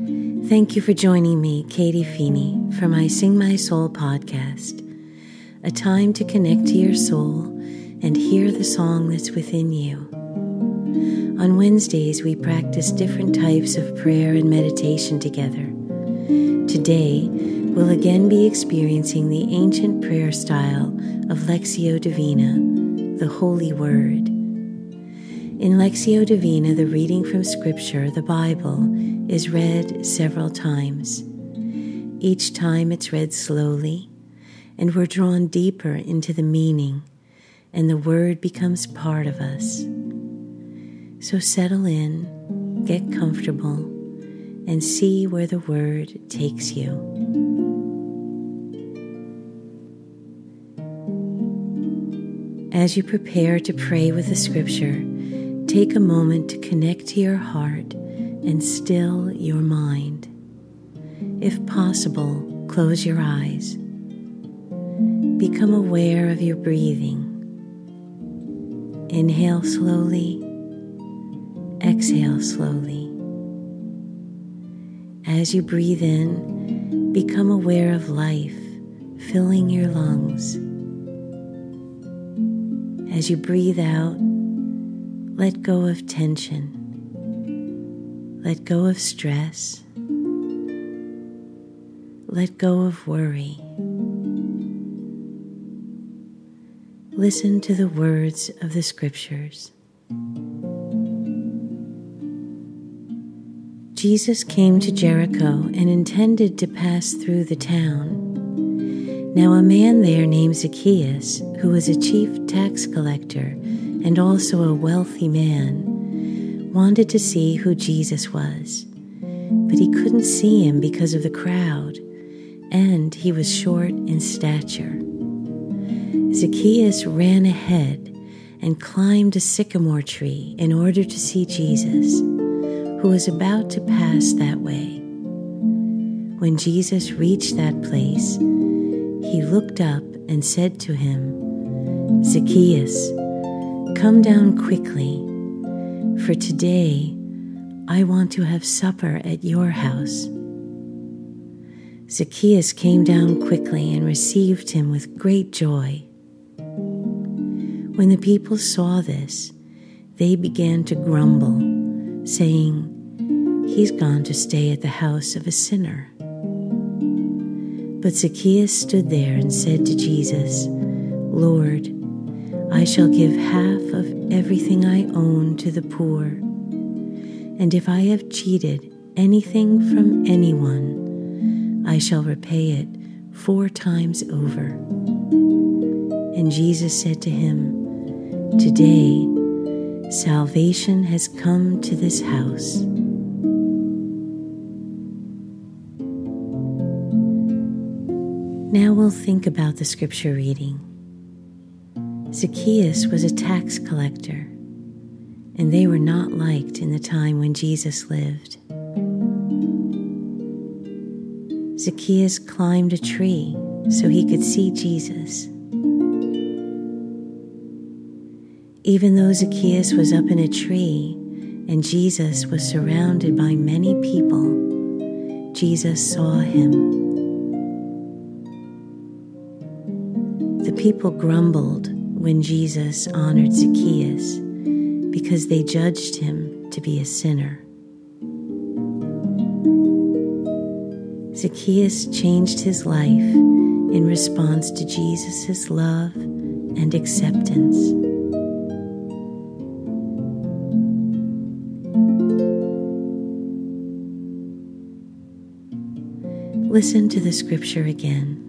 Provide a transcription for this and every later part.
Thank you for joining me, Katie Feeney, for my Sing My Soul podcast, a time to connect to your soul and hear the song that's within you. On Wednesdays, we practice different types of prayer and meditation together. Today, we'll again be experiencing the ancient prayer style of Lectio Divina, the Holy Word. In Lectio Divina, the reading from Scripture, the Bible, is read several times. Each time it's read slowly, and we're drawn deeper into the meaning, and the word becomes part of us. So settle in, get comfortable, and see where the word takes you. As you prepare to pray with the scripture, take a moment to connect to your heart and still your mind. If possible, close your eyes. Become aware of your breathing. Inhale slowly, exhale slowly. As you breathe in, become aware of life filling your lungs. As you breathe out, let go of tension. Let go of stress. Let go of worry. Listen to the words of the scriptures. Jesus came to Jericho and intended to pass through the town. Now, a man there named Zacchaeus, who was a chief tax collector and also a wealthy man, wanted to see who Jesus was, but he couldn't see him because of the crowd, and he was short in stature. Zacchaeus ran ahead and climbed a sycamore tree in order to see Jesus, who was about to pass that way. When Jesus reached that place, he looked up and said to him, Zacchaeus, come down quickly for today I want to have supper at your house. Zacchaeus came down quickly and received him with great joy. When the people saw this, they began to grumble, saying, He's gone to stay at the house of a sinner. But Zacchaeus stood there and said to Jesus, Lord, I shall give half of everything I own to the poor. And if I have cheated anything from anyone, I shall repay it four times over. And Jesus said to him, Today salvation has come to this house. Now we'll think about the scripture reading. Zacchaeus was a tax collector, and they were not liked in the time when Jesus lived. Zacchaeus climbed a tree so he could see Jesus. Even though Zacchaeus was up in a tree and Jesus was surrounded by many people, Jesus saw him. The people grumbled when Jesus honored Zacchaeus because they judged him to be a sinner. Zacchaeus changed his life in response to Jesus' love and acceptance. Listen to the scripture again.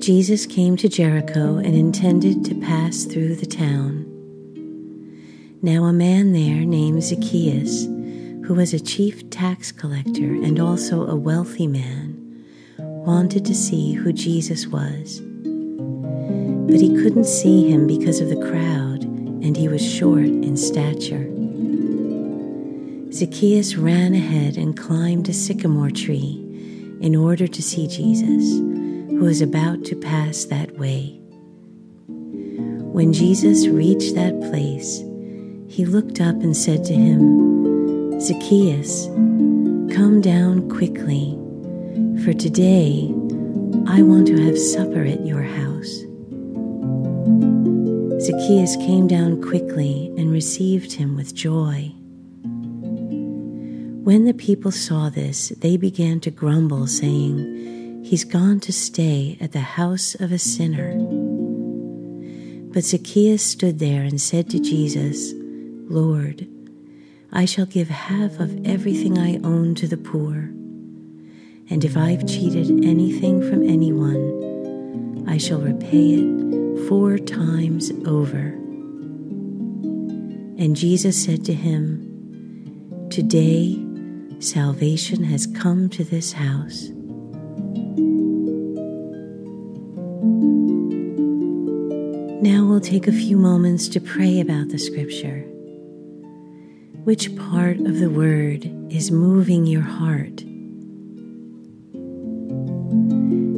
Jesus came to Jericho and intended to pass through the town. Now, a man there named Zacchaeus, who was a chief tax collector and also a wealthy man, wanted to see who Jesus was. But he couldn't see him because of the crowd, and he was short in stature. Zacchaeus ran ahead and climbed a sycamore tree in order to see Jesus who was about to pass that way. When Jesus reached that place, he looked up and said to him, Zacchaeus, come down quickly, for today I want to have supper at your house. Zacchaeus came down quickly and received him with joy. When the people saw this, they began to grumble, saying, He's gone to stay at the house of a sinner. But Zacchaeus stood there and said to Jesus, Lord, I shall give half of everything I own to the poor. And if I've cheated anything from anyone, I shall repay it four times over. And Jesus said to him, Today salvation has come to this house. Now we'll take a few moments to pray about the scripture. Which part of the word is moving your heart?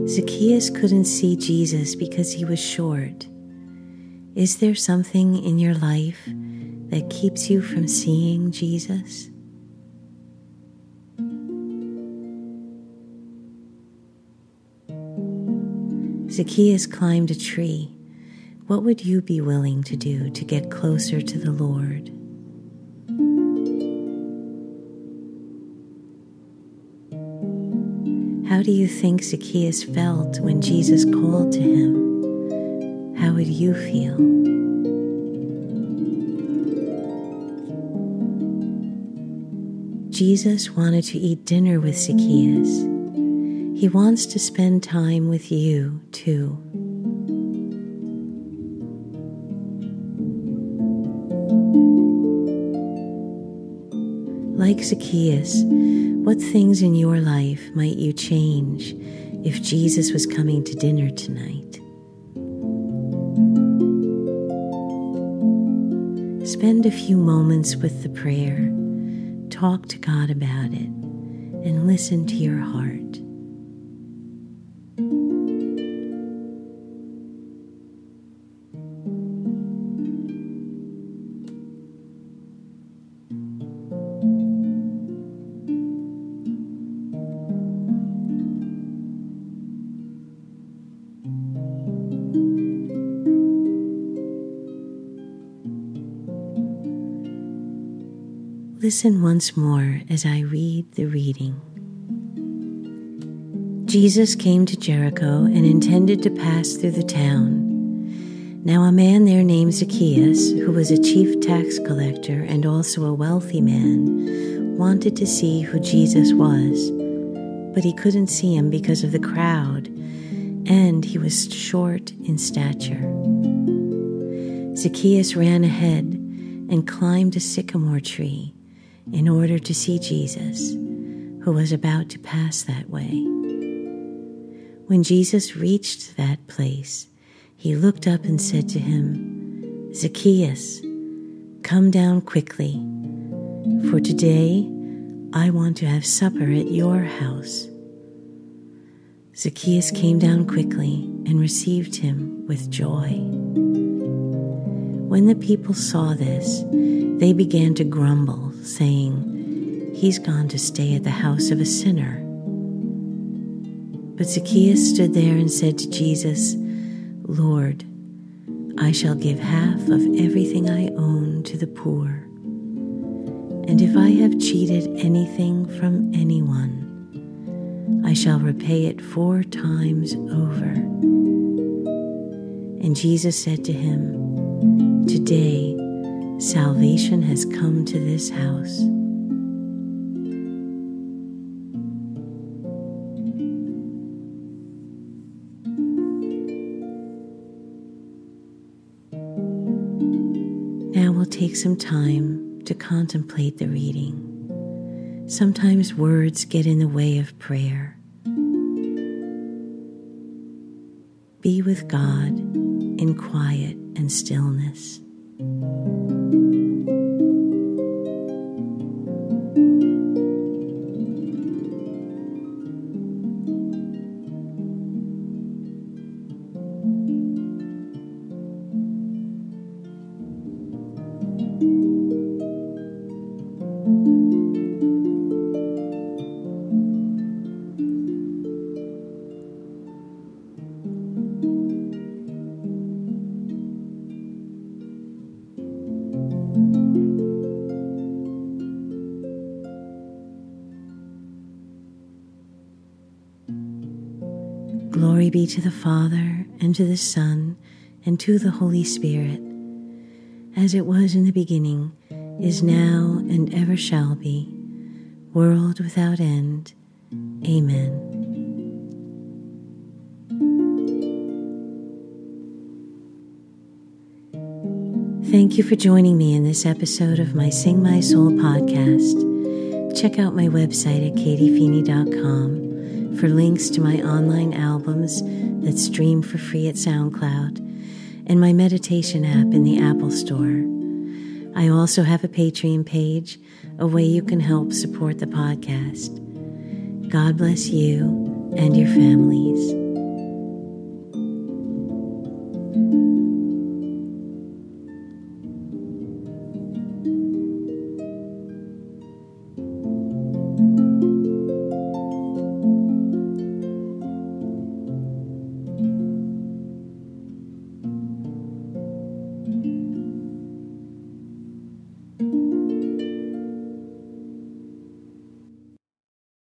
Zacchaeus couldn't see Jesus because he was short. Is there something in your life that keeps you from seeing Jesus? Zacchaeus climbed a tree. What would you be willing to do to get closer to the Lord? How do you think Zacchaeus felt when Jesus called to him? How would you feel? Jesus wanted to eat dinner with Zacchaeus. He wants to spend time with you too. Like Zacchaeus, what things in your life might you change if Jesus was coming to dinner tonight? Spend a few moments with the prayer, talk to God about it, and listen to your heart. Listen once more as I read the reading. Jesus came to Jericho and intended to pass through the town. Now, a man there named Zacchaeus, who was a chief tax collector and also a wealthy man, wanted to see who Jesus was, but he couldn't see him because of the crowd, and he was short in stature. Zacchaeus ran ahead and climbed a sycamore tree in order to see Jesus, who was about to pass that way. When Jesus reached that place, he looked up and said to him, Zacchaeus, come down quickly, for today I want to have supper at your house. Zacchaeus came down quickly and received him with joy. When the people saw this, they began to grumble saying, He's gone to stay at the house of a sinner. But Zacchaeus stood there and said to Jesus, Lord, I shall give half of everything I own to the poor. And if I have cheated anything from anyone, I shall repay it four times over. And Jesus said to him, Today, salvation has come to this house. Now we'll take some time to contemplate the reading. Sometimes words get in the way of prayer. Be with God in quiet and stillness. Be to the Father, and to the Son, and to the Holy Spirit, as it was in the beginning, is now, and ever shall be, world without end. Amen. Thank you for joining me in this episode of my Sing My Soul podcast. Check out my website at katiefeeney.com for links to my online albums that stream for free at SoundCloud and my meditation app in the Apple Store. I also have a Patreon page, a way you can help support the podcast. God bless you and your families.